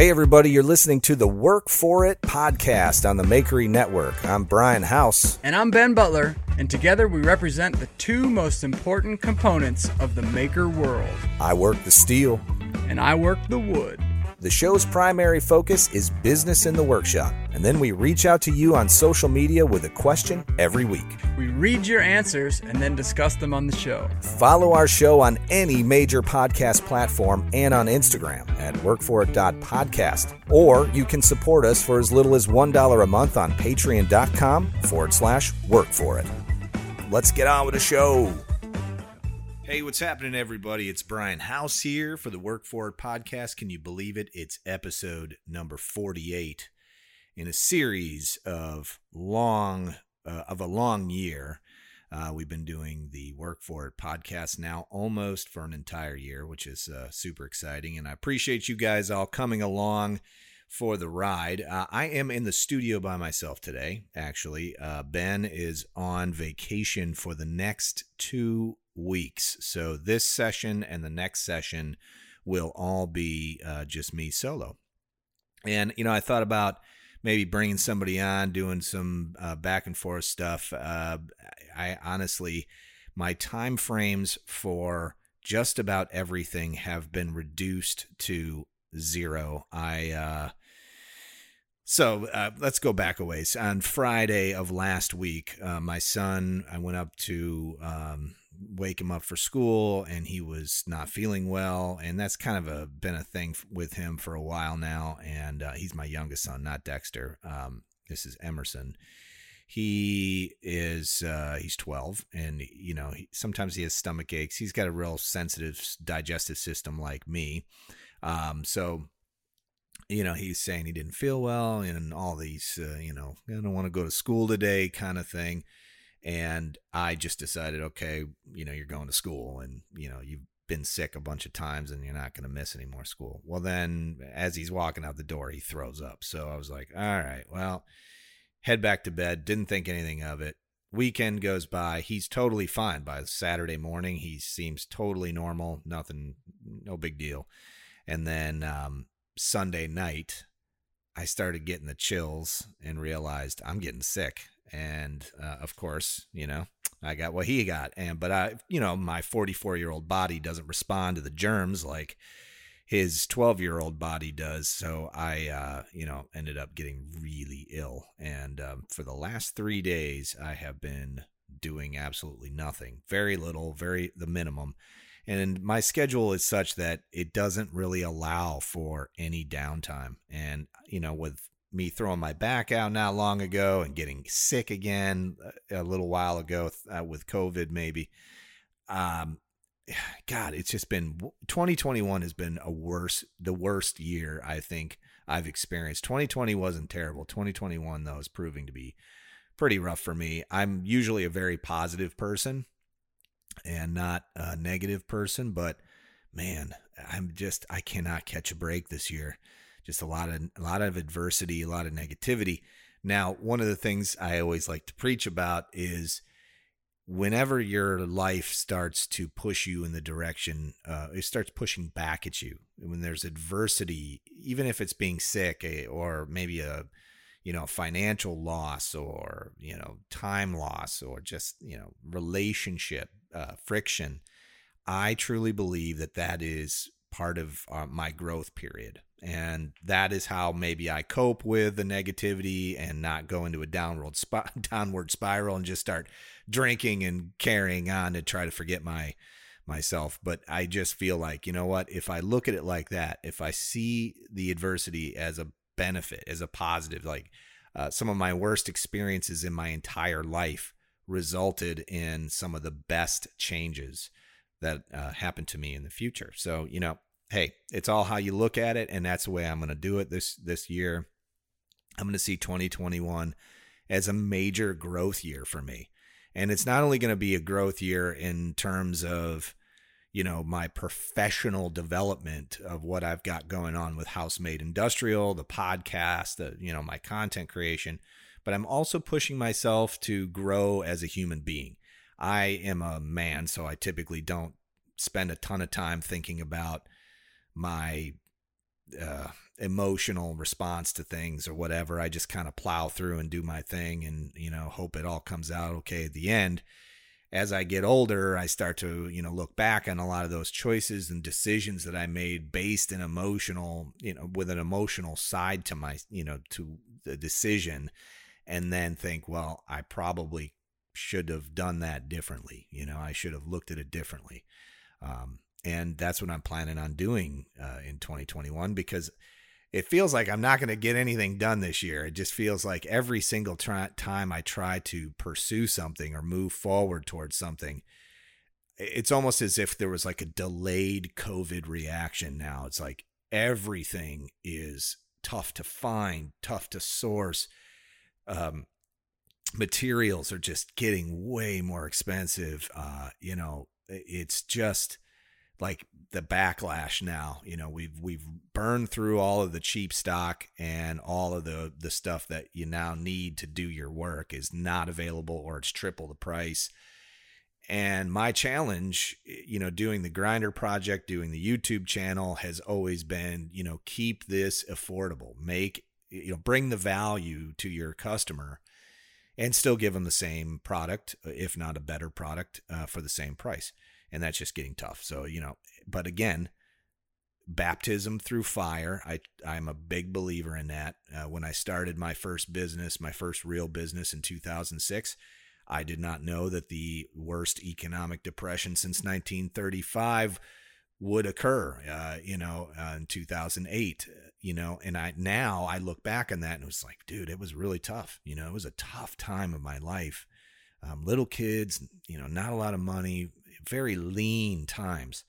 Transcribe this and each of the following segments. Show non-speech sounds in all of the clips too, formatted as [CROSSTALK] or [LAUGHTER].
Hey, everybody, you're listening to the Work For It podcast on the Makery Network. I'm Brian House. And I'm Ben Butler, and together we represent the two most important components of the maker world. I work the steel, and I work the wood. The show's primary focus is business in the workshop, and then we reach out to you on social media with a question every week. We read your answers and then discuss them on the show. Follow our show on any major podcast platform and on Instagram at workforit.podcast. Or you can support us for as little as $1 a month on patreon.com forward slash work for it. Let's get on with the show. Hey, what's happening, everybody? It's Brian House here for the Work For It podcast. Can you believe it? It's episode number 48 in a series of long, uh, of a long year. Uh, we've been doing the Work For It podcast now almost for an entire year, which is uh, super exciting. And I appreciate you guys all coming along for the ride. Uh, I am in the studio by myself today, actually. Uh, ben is on vacation for the next two weeks. So this session and the next session will all be uh, just me solo. And, you know, I thought about maybe bringing somebody on, doing some uh, back and forth stuff. Uh, I honestly, my time frames for just about everything have been reduced to zero. I, uh, so uh, let's go back a ways. On Friday of last week, uh, my son, I went up to um, wake him up for school and he was not feeling well and that's kind of a been a thing with him for a while now and uh, he's my youngest son not dexter um, this is emerson. He is uh, he's 12 and you know he, sometimes he has stomach aches. He's got a real sensitive digestive system like me. Um, so you know he's saying he didn't feel well and all these uh, you know i don't want to go to school today kind of thing and I just decided, okay, you know, you're going to school and, you know, you've been sick a bunch of times and you're not going to miss any more school. Well, then as he's walking out the door, he throws up. So I was like, all right, well, head back to bed. Didn't think anything of it. Weekend goes by. He's totally fine by Saturday morning. He seems totally normal. Nothing, no big deal. And then um, Sunday night, I started getting the chills and realized I'm getting sick and uh, of course, you know, I got what he got, and but I, you know, my 44 year old body doesn't respond to the germs like his 12 year old body does. So I, uh, you know, ended up getting really ill, and um, for the last three days, I have been doing absolutely nothing, very little, very the minimum. And my schedule is such that it doesn't really allow for any downtime. And, you know, with me throwing my back out not long ago and getting sick again a little while ago uh, with COVID, maybe. Um, [SIGHS] God, it's just been 2021 has been a worse, the worst year I think I've experienced. 2020 wasn't terrible. 2021 though is proving to be pretty rough for me. I'm usually a very positive person, and not a negative person, but man, I'm just I cannot catch a break this year. Just a lot of a lot of adversity, a lot of negativity. Now, one of the things I always like to preach about is whenever your life starts to push you in the direction, uh, it starts pushing back at you. When there's adversity, even if it's being sick eh, or maybe a you know financial loss or you know time loss or just you know relationship uh, friction i truly believe that that is part of uh, my growth period. And that is how maybe i cope with the negativity and not go into a downward sp- [LAUGHS] downward spiral and just start drinking and carrying on to try to forget my myself. But i just feel like you know what? If i look at it like that if i see the adversity as a benefit as a positive like uh, some of my worst experiences in my entire life resulted in some of the best changes that uh, happened to me in the future. So you know hey it's all how you look at it and that's the way i'm going to do it this this year. I'm going to see 2021 as a major growth year for me. And it's not only going to be a growth year in terms of, you know, my professional development of what I've got going on with Housemade Industrial, the podcast, the, you know, my content creation, but I'm also pushing myself to grow as a human being. I am a man, so I typically don't spend a ton of time thinking about my uh, emotional response to things or whatever. I just kind of plow through and do my thing and, you know, hope it all comes out okay at the end. As I get older, I start to, you know, look back on a lot of those choices and decisions that I made based in emotional, you know, with an emotional side to my, you know, to the decision and then think, well, I probably should have done that differently. You know, I should have looked at it differently. Um, and that's what I'm planning on doing uh, in 2021 because it feels like I'm not going to get anything done this year. It just feels like every single try- time I try to pursue something or move forward towards something, it's almost as if there was like a delayed COVID reaction now. It's like everything is tough to find, tough to source. Um, materials are just getting way more expensive. Uh, you know, it's just like the backlash now you know we've we've burned through all of the cheap stock and all of the the stuff that you now need to do your work is not available or it's triple the price and my challenge you know doing the grinder project doing the youtube channel has always been you know keep this affordable make you know bring the value to your customer and still give them the same product if not a better product uh, for the same price and that's just getting tough. So, you know, but again, baptism through fire. I I'm a big believer in that. Uh, when I started my first business, my first real business in 2006, I did not know that the worst economic depression since 1935 would occur. Uh, you know, uh, in 2008. You know, and I now I look back on that and it was like, dude, it was really tough. You know, it was a tough time of my life. Um, little kids, you know, not a lot of money, very lean times.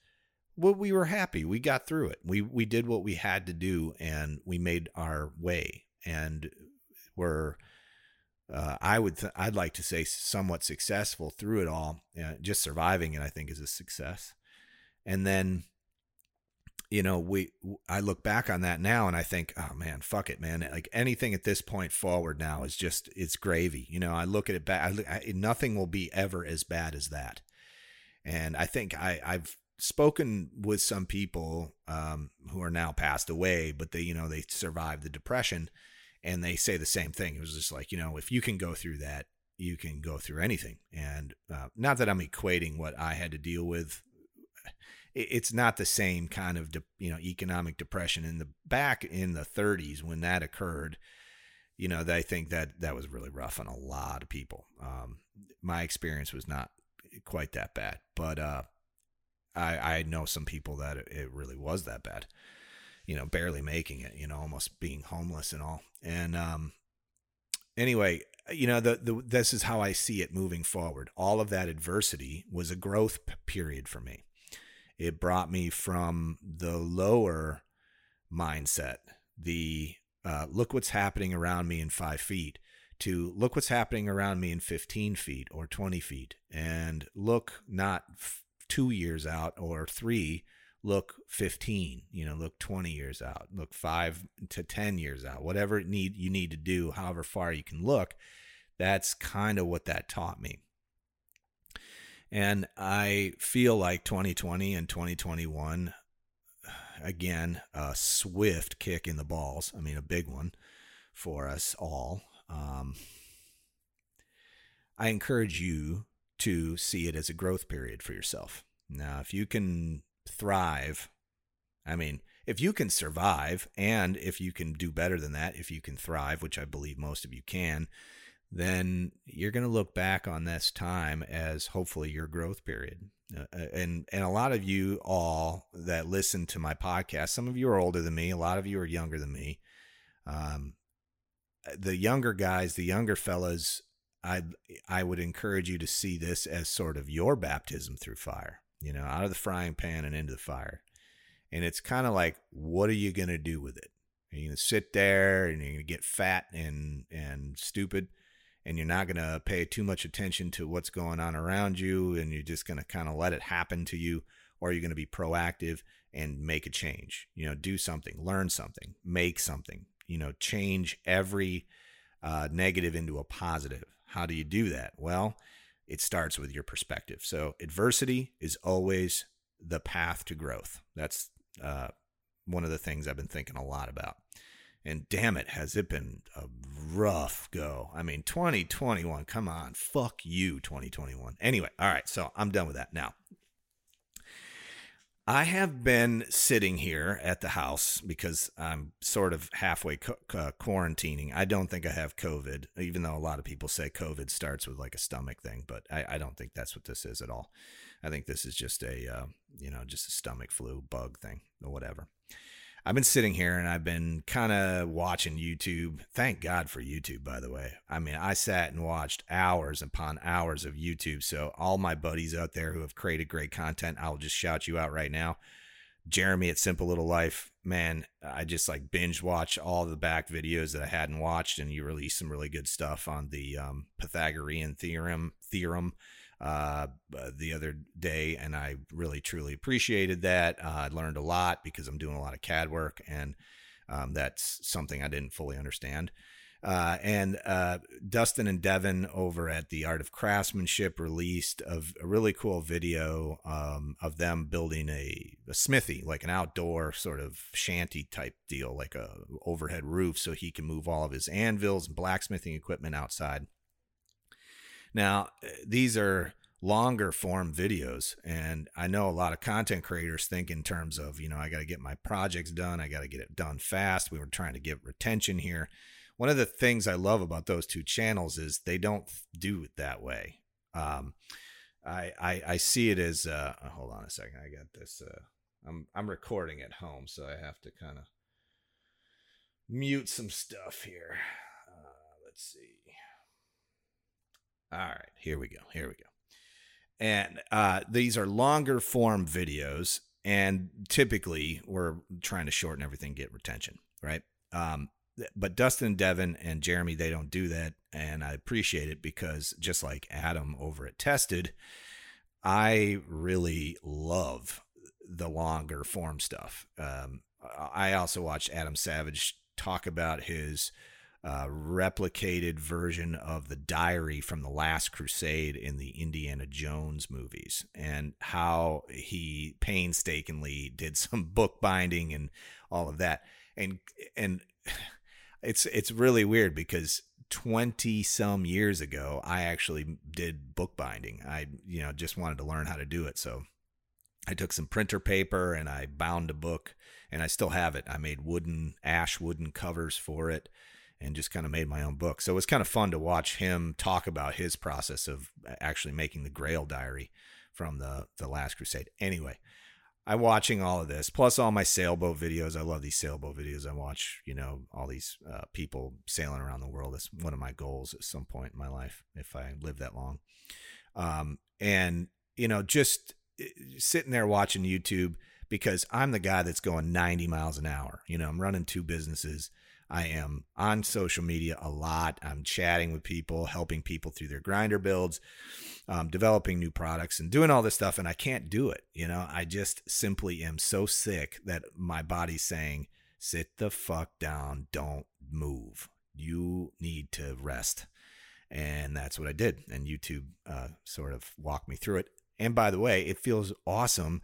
Well, we were happy. We got through it. We we did what we had to do, and we made our way. And we're, uh, I would, th- I'd like to say, somewhat successful through it all. Uh, just surviving it, I think, is a success. And then, you know, we, I look back on that now, and I think, oh man, fuck it, man. Like anything at this point forward now is just, it's gravy. You know, I look at it back. I, I, nothing will be ever as bad as that. And I think I, I've spoken with some people um, who are now passed away, but they, you know, they survived the depression and they say the same thing. It was just like, you know, if you can go through that, you can go through anything. And uh, not that I'm equating what I had to deal with. It's not the same kind of, de- you know, economic depression in the back in the 30s when that occurred. You know, I think that that was really rough on a lot of people. Um, my experience was not quite that bad, but uh, I I know some people that it, really was that bad. You know, barely making it. You know, almost being homeless and all. And um, anyway, you know, the, the this is how I see it moving forward. All of that adversity was a growth period for me. It brought me from the lower mindset, the uh, look what's happening around me in five feet, to look what's happening around me in 15 feet or 20 feet and look not f- two years out or three, look 15, you know, look 20 years out, look five to 10 years out, whatever need you need to do, however far you can look. That's kind of what that taught me. And I feel like 2020 and 2021, again, a swift kick in the balls. I mean, a big one for us all. Um, I encourage you to see it as a growth period for yourself. Now, if you can thrive, I mean, if you can survive and if you can do better than that, if you can thrive, which I believe most of you can, then you're going to look back on this time as hopefully your growth period. Uh, uh, and and a lot of you all that listen to my podcast, some of you are older than me, a lot of you are younger than me. Um, the younger guys, the younger fellas, I I would encourage you to see this as sort of your baptism through fire. You know, out of the frying pan and into the fire. And it's kind of like, what are you going to do with it? Are you going to sit there and you're going to get fat and and stupid? And you're not going to pay too much attention to what's going on around you and you're just going to kind of let it happen to you or you're going to be proactive and make a change. You know do something learn something make something. You know change every uh, negative into a positive. How do you do that? Well it starts with your perspective. So adversity is always the path to growth. That's uh, one of the things i've been thinking a lot about. And damn it, has it been a rough go. I mean, 2021, come on. Fuck you, 2021. Anyway, all right, so I'm done with that now. I have been sitting here at the house because I'm sort of halfway uh, quarantining. I don't think I have COVID, even though a lot of people say COVID starts with like a stomach thing, but I, I don't think that's what this is at all. I think this is just a, uh, you know, just a stomach flu bug thing or whatever. I've been sitting here and I've been kind of watching YouTube. Thank God for YouTube, by the way. I mean, I sat and watched hours upon hours of YouTube. So, all my buddies out there who have created great content, I'll just shout you out right now. Jeremy at Simple Little Life, man, I just like binge watch all the back videos that I hadn't watched, and you release some really good stuff on the um, Pythagorean theorem. Theorem uh, the other day, and I really truly appreciated that. Uh, I learned a lot because I'm doing a lot of CAD work, and um, that's something I didn't fully understand. Uh, and uh, Dustin and Devin over at the Art of Craftsmanship released a, a really cool video um, of them building a, a, smithy, like an outdoor sort of shanty type deal, like a overhead roof, so he can move all of his anvils and blacksmithing equipment outside. Now, these are longer form videos and i know a lot of content creators think in terms of you know i got to get my projects done i got to get it done fast we were trying to get retention here. One of the things i love about those two channels is they don't do it that way. Um, I, I, I see it as uh, hold on a second i got this uh, i'm i'm recording at home so i have to kind of mute some stuff here. Uh, let's see all right, here we go. Here we go. And uh, these are longer form videos, and typically we're trying to shorten everything, get retention, right? Um, but Dustin, Devin, and Jeremy, they don't do that, and I appreciate it because just like Adam over at Tested, I really love the longer form stuff. Um, I also watched Adam Savage talk about his uh, replicated version of the diary from the Last Crusade in the Indiana Jones movies, and how he painstakingly did some [LAUGHS] bookbinding and all of that. And and [SIGHS] it's it's really weird because 20 some years ago I actually did bookbinding. I you know just wanted to learn how to do it. So I took some printer paper and I bound a book and I still have it. I made wooden ash wooden covers for it and just kind of made my own book. So it was kind of fun to watch him talk about his process of actually making the Grail Diary from the the Last Crusade. Anyway, I'm watching all of this plus all my sailboat videos. I love these sailboat videos. I watch you know all these uh, people sailing around the world. That's one of my goals at some point in my life if I live that long. Um, and you know just eh, sitting there watching YouTube because I'm the guy that's going 90 miles an hour. You know, I'm running two businesses. I am on social media a lot. I'm chatting with people, helping people through their grinder builds, um, developing new products, and doing all this stuff. And I can't do it. You know, I just simply am so sick that my body's saying, sit the fuck down, don't move. You need to rest. And that's what I did. And YouTube uh, sort of walked me through it. And by the way, it feels awesome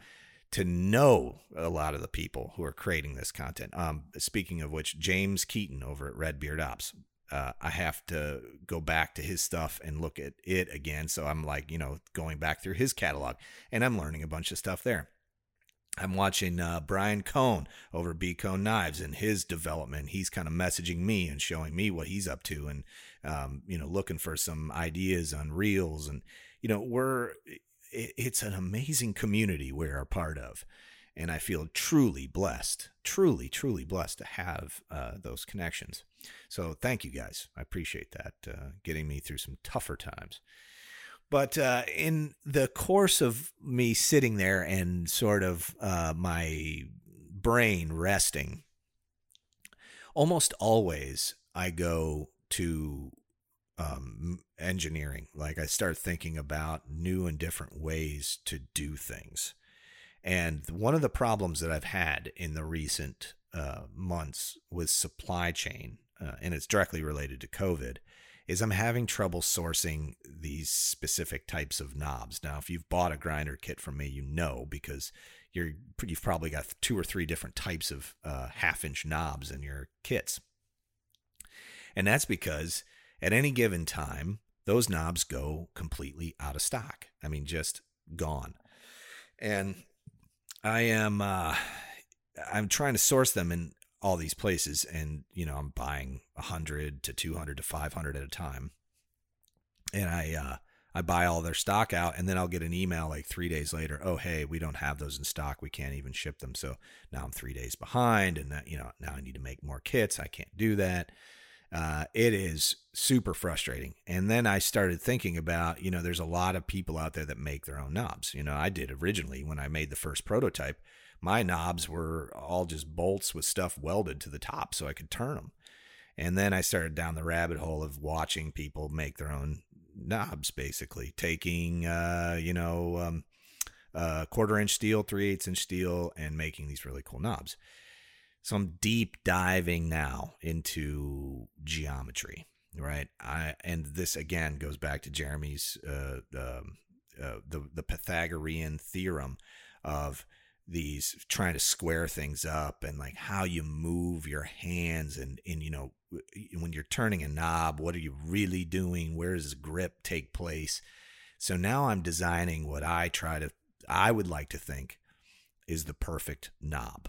to know a lot of the people who are creating this content. Um, speaking of which, James Keaton over at Redbeard Ops, uh, I have to go back to his stuff and look at it again. So I'm like, you know, going back through his catalog and I'm learning a bunch of stuff there. I'm watching uh, Brian Cohn over B Cone Knives and his development. He's kind of messaging me and showing me what he's up to, and um, you know, looking for some ideas on reels. And you know, we're it's an amazing community we're a part of. And I feel truly blessed, truly, truly blessed to have uh, those connections. So thank you guys. I appreciate that, uh, getting me through some tougher times. But uh, in the course of me sitting there and sort of uh, my brain resting, almost always I go to um, engineering. Like I start thinking about new and different ways to do things. And one of the problems that I've had in the recent uh, months with supply chain, uh, and it's directly related to COVID, is I'm having trouble sourcing these specific types of knobs. Now, if you've bought a grinder kit from me, you know because you're you've probably got two or three different types of uh, half inch knobs in your kits, and that's because at any given time, those knobs go completely out of stock. I mean, just gone. And I am uh, I'm trying to source them in all these places, and you know I'm buying hundred to two hundred to five hundred at a time, and I uh, I buy all their stock out, and then I'll get an email like three days later. Oh, hey, we don't have those in stock. We can't even ship them. So now I'm three days behind, and that you know now I need to make more kits. I can't do that uh, it is super frustrating. And then I started thinking about, you know, there's a lot of people out there that make their own knobs. You know, I did originally when I made the first prototype. My knobs were all just bolts with stuff welded to the top so I could turn them. And then I started down the rabbit hole of watching people make their own knobs, basically taking, uh, you know, um, uh, quarter inch steel, three eighths inch steel, and making these really cool knobs. So I'm deep diving now into geometry, right? I and this again goes back to Jeremy's uh, um, uh, the the Pythagorean theorem of these trying to square things up and like how you move your hands and and you know when you're turning a knob what are you really doing? Where does grip take place? So now i'm designing what i try to i would like to think is the perfect knob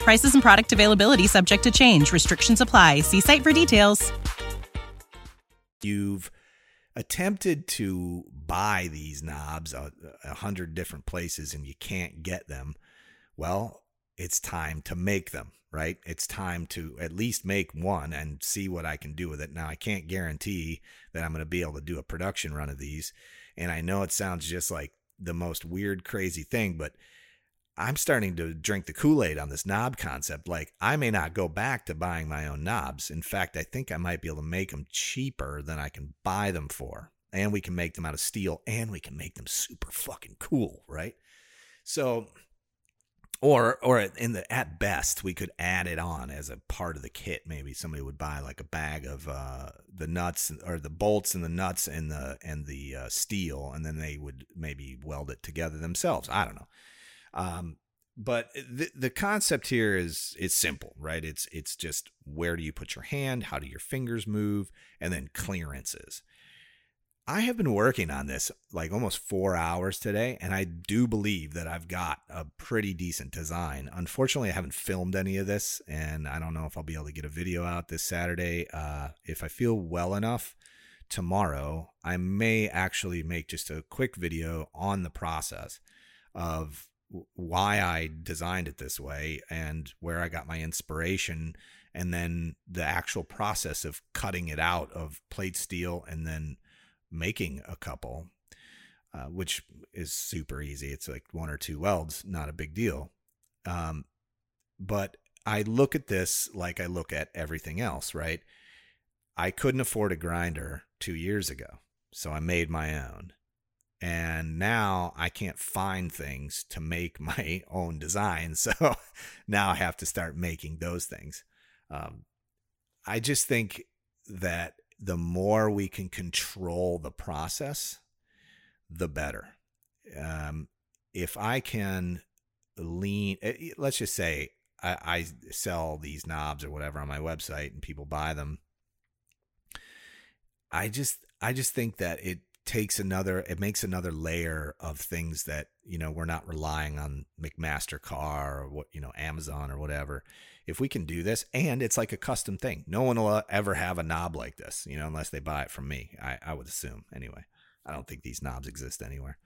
Prices and product availability subject to change. Restrictions apply. See site for details. You've attempted to buy these knobs a, a hundred different places and you can't get them. Well, it's time to make them, right? It's time to at least make one and see what I can do with it. Now, I can't guarantee that I'm going to be able to do a production run of these. And I know it sounds just like the most weird, crazy thing, but I'm starting to drink the Kool Aid on this knob concept. Like, I may not go back to buying my own knobs. In fact, I think I might be able to make them cheaper than I can buy them for. And we can make them out of steel and we can make them super fucking cool, right? So, or or in the at best we could add it on as a part of the kit maybe somebody would buy like a bag of uh, the nuts or the bolts and the nuts and the and the uh, steel and then they would maybe weld it together themselves i don't know um, but the the concept here is it's simple right it's it's just where do you put your hand how do your fingers move and then clearances I have been working on this like almost four hours today, and I do believe that I've got a pretty decent design. Unfortunately, I haven't filmed any of this, and I don't know if I'll be able to get a video out this Saturday. Uh, if I feel well enough tomorrow, I may actually make just a quick video on the process of why I designed it this way and where I got my inspiration, and then the actual process of cutting it out of plate steel and then making a couple, uh, which is super easy. It's like one or two welds, not a big deal. Um, but I look at this like I look at everything else, right? I couldn't afford a grinder two years ago, so I made my own. And now I can't find things to make [LAUGHS] my own design. So now I have to start making those things. Um, I just think that the more we can control the process, the better. Um, if I can lean, eh, eh, let's just say I, I sell these knobs or whatever on my website and people buy them. I just, I just think that it takes another it makes another layer of things that you know we're not relying on McMaster-Carr or what you know Amazon or whatever. If we can do this and it's like a custom thing. No one will ever have a knob like this you know unless they buy it from me I, I would assume anyway. I don't think these knobs exist anywhere.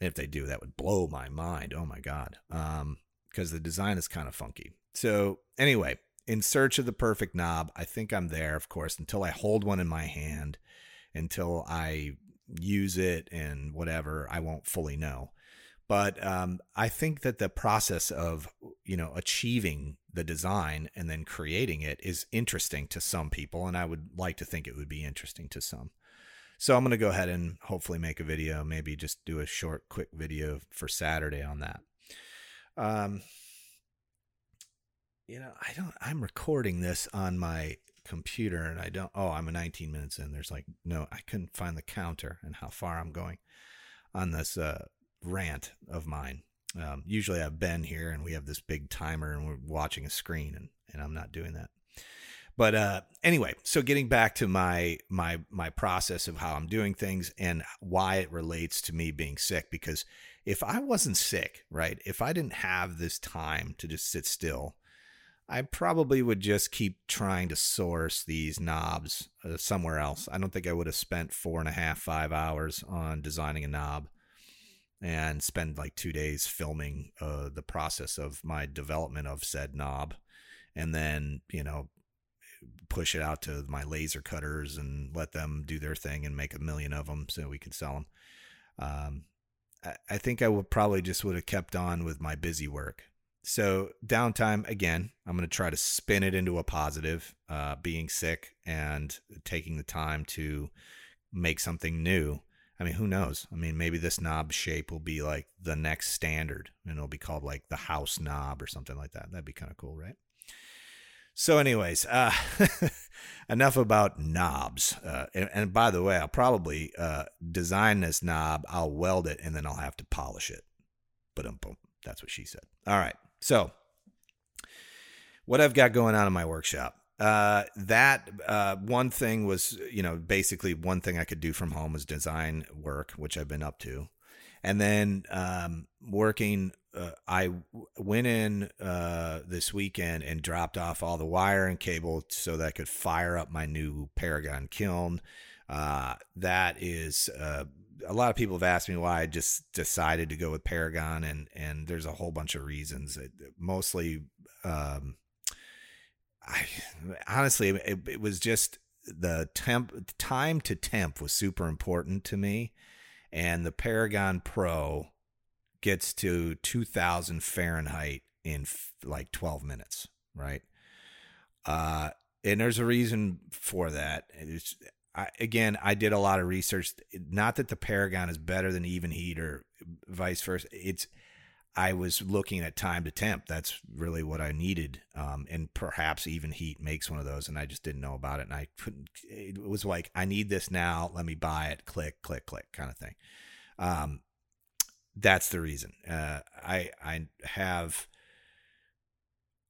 If they do that would blow my mind. Oh my god. Um because the design is kind of funky. So anyway in search of the perfect knob I think I'm there of course until I hold one in my hand until I use it and whatever, I won't fully know. But um, I think that the process of you know achieving the design and then creating it is interesting to some people, and I would like to think it would be interesting to some. So I'm going to go ahead and hopefully make a video, maybe just do a short, quick video for Saturday on that. Um, you know, I don't. I'm recording this on my computer and I don't, oh, I'm a 19 minutes in. There's like, no, I couldn't find the counter and how far I'm going on this uh, rant of mine. Um, usually I've been here and we have this big timer and we're watching a screen and, and I'm not doing that. But uh, anyway, so getting back to my my my process of how I'm doing things and why it relates to me being sick, because if I wasn't sick, right, if I didn't have this time to just sit still I probably would just keep trying to source these knobs uh, somewhere else. I don't think I would have spent four and a half, five hours on designing a knob and spend like two days filming uh, the process of my development of said knob and then, you know, push it out to my laser cutters and let them do their thing and make a million of them so we can sell them. Um, I, I think I would probably just would have kept on with my busy work so downtime again i'm going to try to spin it into a positive uh, being sick and taking the time to make something new. I mean who knows? I mean maybe this knob shape will be like the next standard and it'll be called like the house knob or something like that. That'd be kind of cool right? So anyways uh, [LAUGHS] enough about knobs uh, and, and, by the way i'll probably uh, design this knob i'll weld it and then i'll have to polish it. But um that's what she said. All right so, what I've got going on in my workshop. Uh, that uh, one thing was, you know, basically one thing I could do from home was design work, which I've been up to. And then um, working, uh, I went in uh, this weekend and dropped off all the wire and cable so that I could fire up my new Paragon kiln. Uh, that is uh, a lot of people have asked me why I just decided to go with Paragon, and and there's a whole bunch of reasons. It, mostly, um, I honestly, it, it was just the temp time to temp was super important to me, and the Paragon Pro gets to 2000 Fahrenheit in f- like 12 minutes, right? Uh, and there's a reason for that. It's, I, again, I did a lot of research. Not that the Paragon is better than Evenheat or vice versa. It's I was looking at time to temp. That's really what I needed. Um, and perhaps Evenheat makes one of those, and I just didn't know about it. And I couldn't, it was like, I need this now. Let me buy it. Click, click, click kind of thing. Um, that's the reason. Uh, I, I have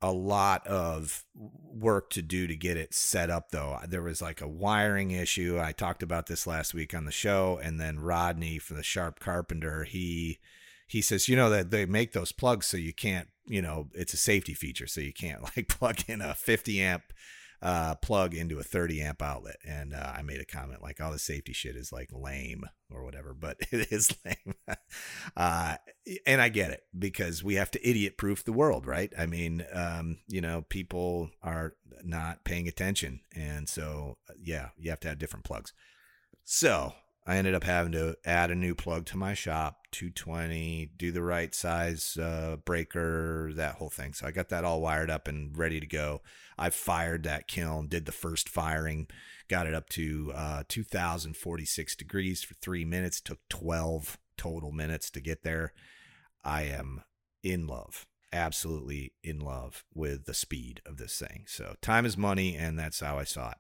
a lot of work to do to get it set up though. There was like a wiring issue. I talked about this last week on the show and then rodney from the sharp carpenter he he says you know that they make those plugs so you can't you know it's a safety feature so you can't [LAUGHS] like plug in a 50 amp uh, plug into a 30 amp outlet. And uh, I made a comment like, "Oh, the safety shit is like lame or whatever," but [LAUGHS] it is lame. [LAUGHS] uh, and I get it because we have to idiot proof the world, right? I mean, um, you know, people are not paying attention, and so uh, yeah, you have to have different plugs. So I ended up having to add a new plug to my shop, 220, do the right size uh, breaker, that whole thing. So I got that all wired up and ready to go. I fired that kiln, did the first firing, got it up to uh, 2046 degrees for three minutes. Took 12 total minutes to get there. I am in love, absolutely in love with the speed of this thing. So time is money, and that's how I saw it.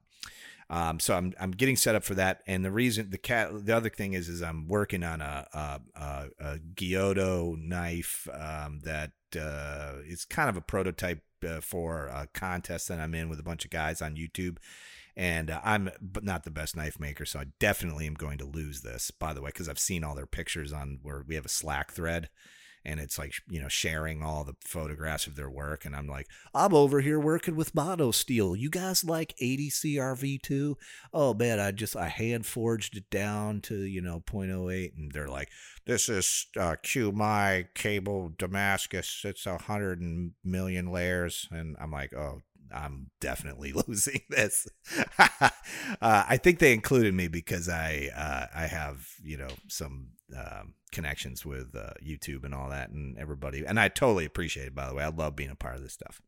Um, so I'm I'm getting set up for that, and the reason the cat the other thing is is I'm working on a a, a, a Gyuto knife um, that uh, is kind of a prototype uh, for a contest that I'm in with a bunch of guys on YouTube. And uh, I'm not the best knife maker, so I definitely am going to lose this. By the way, because I've seen all their pictures on where we have a Slack thread, and it's like you know sharing all the photographs of their work and i'm like i'm over here working with mono steel. You guys like 80 crv too? Oh man i just i hand forged it down to you know 0.08 and they're like this is uh, qmi cable damascus. It's a hundred million layers and i'm like oh I'm definitely [LAUGHS] losing this. [LAUGHS] uh, I think they included me because I uh, I have you know some um, connections with uh, YouTube and all that and everybody, and I totally appreciate it. By the way, I love being a part of this stuff.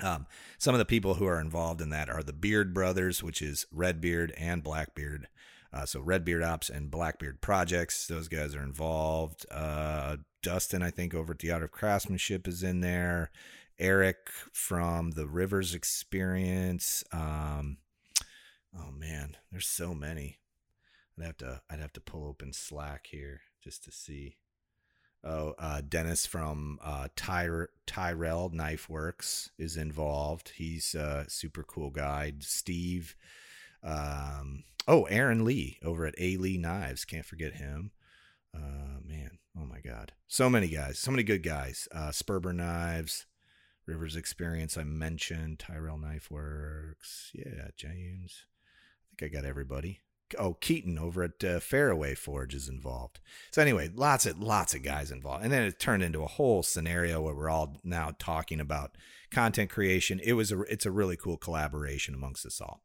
Um, some of the people who are involved in that are the Beard Brothers, which is Redbeard and Blackbeard. Uh, so Redbeard Ops and Blackbeard Projects, those guys are involved. Uh, Dustin, I think, over at the Art of Craftsmanship is in there. Eric from the Rivers Experience. Um, oh man, there's so many. I'd have to I'd have to pull open Slack here just to see. Oh, uh, Dennis from uh, Tyre, Tyrell Knife Works is involved. He's a super cool guy. Steve. Um, oh, Aaron Lee over at A Lee Knives. Can't forget him. Uh, man, oh my God, so many guys, so many good guys. Uh, Sperber Knives. Rivers Experience, I mentioned. Tyrell Knife Works. Yeah, James. I think I got everybody. Oh, Keaton over at uh, Fairway Forge is involved. So anyway, lots of lots of guys involved, and then it turned into a whole scenario where we're all now talking about content creation. It was a it's a really cool collaboration amongst us all.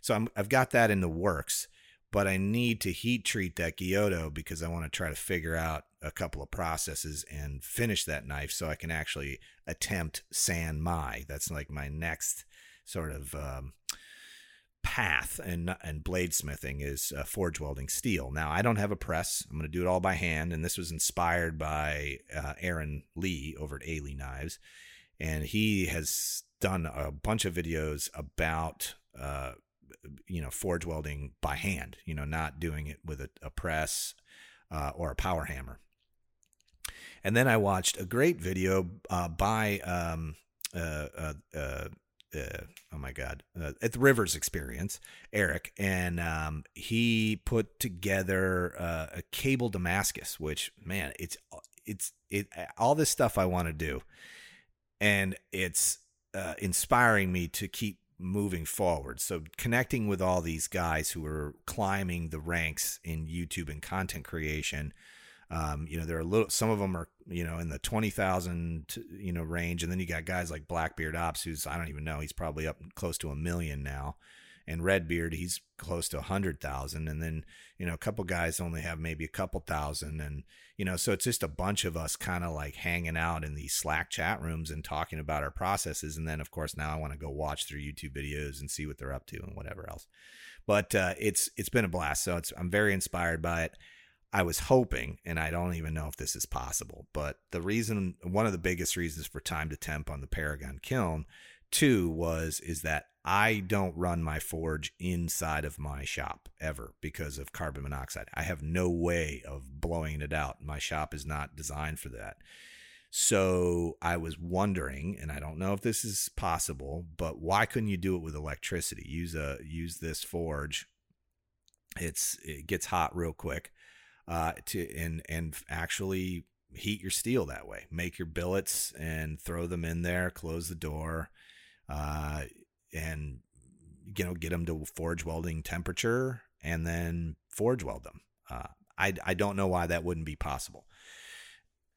So I'm, I've got that in the works, but I need to heat treat that Gyuto because I want to try to figure out a couple of processes and finish that knife so I can actually attempt San Mai. That's like my next sort of um, path and and bladesmithing is uh, forge welding steel. Now I don't have a press. I'm going to do it all by hand, and this was inspired by uh, Aaron Lee over at A Lee Knives, and he has done a bunch of videos about. Uh, you know, forge welding by hand, you know, not doing it with a, a press uh, or a power hammer. And then I watched a great video uh, by um, uh, uh, uh, uh oh my god uh, at the rivers experience eric and um, he put together a cable damascus which man it's it's it all this stuff i want to do and it's inspiring me to keep moving forward. So connecting with all these guys who are climbing the ranks in YouTube and content creation um, you know, there are little, some of them are, you know, in the 20,000, you know, range. And then you got guys like Blackbeard Ops, who's, I don't even know, he's probably up close to a million now. And Redbeard, he's close to a hundred thousand. And then, you know, a couple guys only have maybe a couple thousand. And, you know, so it's just a bunch of us kind of like hanging out in these Slack chat rooms and talking about our processes. And then, of course, now I want to go watch their YouTube videos and see what they're up to and whatever else. But uh, it's it's been a blast. So it's I'm very inspired by it. I was hoping, and I don't even know if this is possible, but the reason, one of the biggest reasons for time to temp on the Paragon kiln, two was is that I don't run my forge inside of my shop ever because of carbon monoxide. I have no way of blowing it out. My shop is not designed for that. So I was wondering, and I don't know if this is possible, but why couldn't you do it with electricity? Use a use this forge. It's it gets hot real quick, uh, to and and actually heat your steel that way. Make your billets and throw them in there. Close the door, uh, and you know get them to forge welding temperature, and then forge weld them. Uh, I I don't know why that wouldn't be possible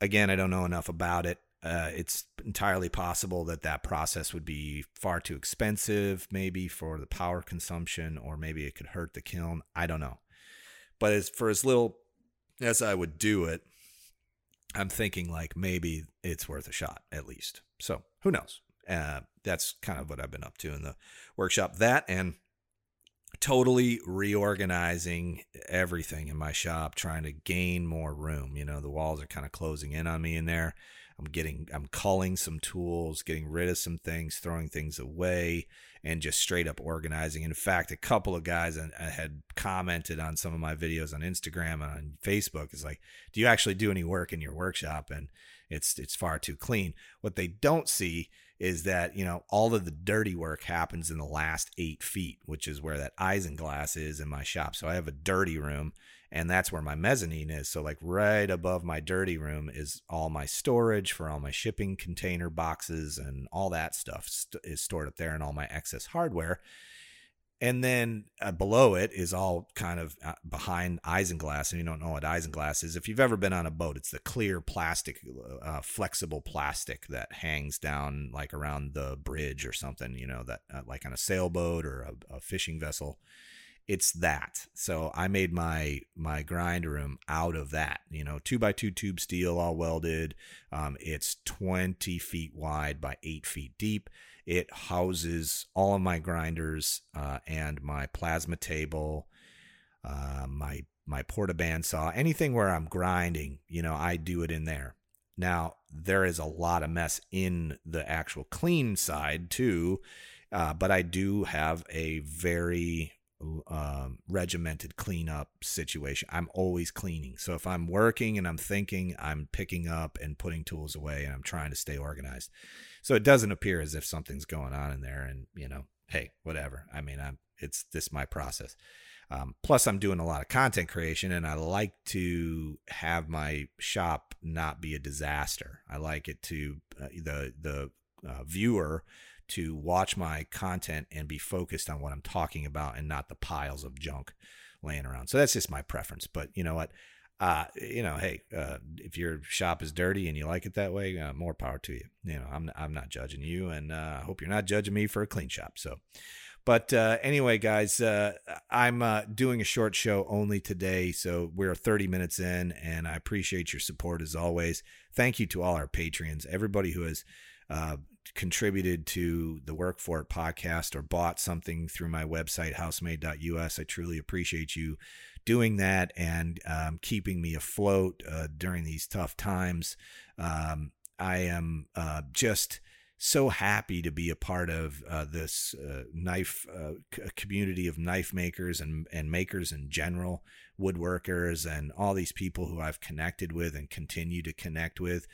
again, I don't know enough about it. Uh, it's entirely possible that that process would be far too expensive, maybe for the power consumption, or maybe it could hurt the kiln. I don't know. But as for as little as I would do it, I'm thinking like maybe it's worth a shot at least. So who knows? Uh, that's kind of what I've been up to in the workshop. That and totally reorganizing everything in my shop trying to gain more room you know the walls are kind of closing in on me in there i'm getting i'm culling some tools getting rid of some things throwing things away and just straight up organizing. In fact a couple of guys uh, had commented on some of my videos on instagram and on facebook is like do you actually do any work in your workshop? And it's it's far too clean. What they don't see is that you know all of the dirty work happens in the last eight feet, which is where that isinglass is in my shop. So I have a dirty room, and that's where my mezzanine is. So like right above my dirty room is all my storage for all my shipping container boxes and all that stuff st- is stored up there, and all my excess hardware and then uh, below it is all kind of uh, behind isinglass and you don't know what isinglass is. If you've ever been on a boat it's the clear plastic uh, flexible plastic that hangs down like around the bridge or something you know that uh, like on a sailboat or a, a, fishing vessel. It's that. So i made my my grind room out of that you know two by two tube steel all welded. Um, it's 20 feet wide by eight feet deep it houses all of my grinders uh, and my plasma table, uh, my my porta bandsaw, anything where I'm grinding. You know, I do it in there. Now there is a lot of mess in the actual clean side too, uh, but I do have a very um, regimented cleanup situation. I'm always cleaning. So if I'm working and I'm thinking, I'm picking up and putting tools away and I'm trying to stay organized. So it doesn't appear as if something's going on in there. And, you know, hey, whatever. I mean, I'm, it's this my process. Um, plus, I'm doing a lot of content creation and I like to have my shop not be a disaster. I like it to, uh, the, the uh, viewer to watch my content and be focused on what I'm talking about and not the piles of junk laying around. So that's just my preference. But you know what? Uh, you know, hey, uh, if your shop is dirty and you like it that way, uh, more power to you. You know, I'm I'm not judging you, and uh, I hope you're not judging me for a clean shop. So, but uh, anyway, guys, uh, I'm doing a short show only today. So we're 30 minutes in, and I appreciate your support as always. Thank you to all our patrons, everybody who has contributed to the Work For It podcast or bought something through my website, housemade.us. I truly appreciate you doing that and um, keeping me afloat uh, during these tough times. Um, I am uh, just so happy to be a part of uh, this uh, knife uh, community of knife makers and, and makers in general, woodworkers, and all these people who I've connected with and continue to connect with.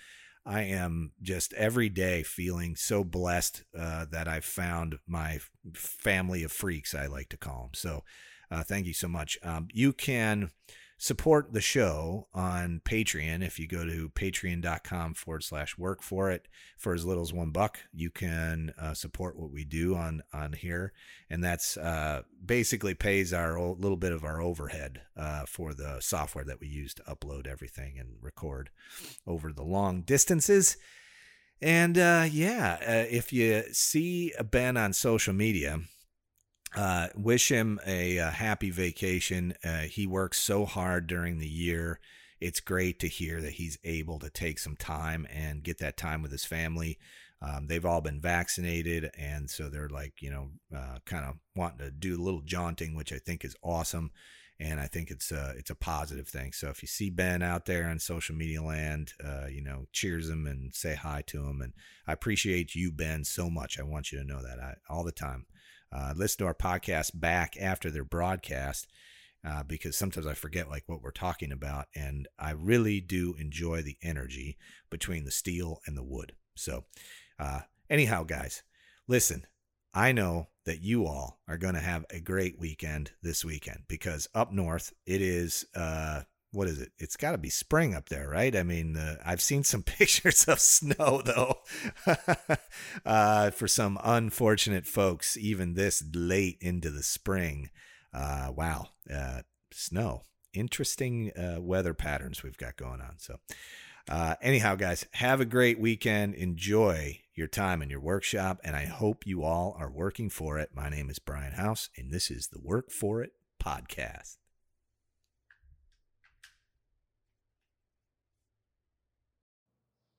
I am just every day feeling so blessed uh, that I've found my family of freaks, I like to call them. So, uh, thank you so much. Um, you can support the show on Patreon. If you go to patreon.com forward slash work for it for as little as one buck, you can uh, support what we do on, on here. And that's uh, basically pays our little bit of our overhead uh, for the software that we use to upload everything and record over the long distances. And uh, yeah, uh, if you see Ben on social media, uh, wish him a, a happy vacation. Uh, he works so hard during the year. It's great to hear that he's able to take some time and get that time with his family. Um, they've all been vaccinated, and so they're like, you know, uh, kind of wanting to do a little jaunting, which I think is awesome. and I think it's a it's a positive thing. So if you see Ben out there on social media land, uh, you know, cheers him and say hi to him. And I appreciate you, Ben, so much. I want you to know that I, all the time. Uh, listen to our podcast back after their broadcast. Uh, because sometimes I forget like what we're talking about, and I really do enjoy the energy between the steel and the wood. So, uh, anyhow, guys, listen, I know that you all are going to have a great weekend this weekend because up north it is uh what is it? It's got to be spring up there, right? I mean, uh, I've seen some [LAUGHS] pictures of snow though. [LAUGHS] uh, for some unfortunate folks, even this late into the spring. Uh, wow, uh, snow. Interesting uh, weather patterns we've got going on. So, uh, anyhow, guys, have a great weekend. Enjoy your time in your workshop, and I hope you all are working for it. My name is Brian House, and this is the Work For It podcast.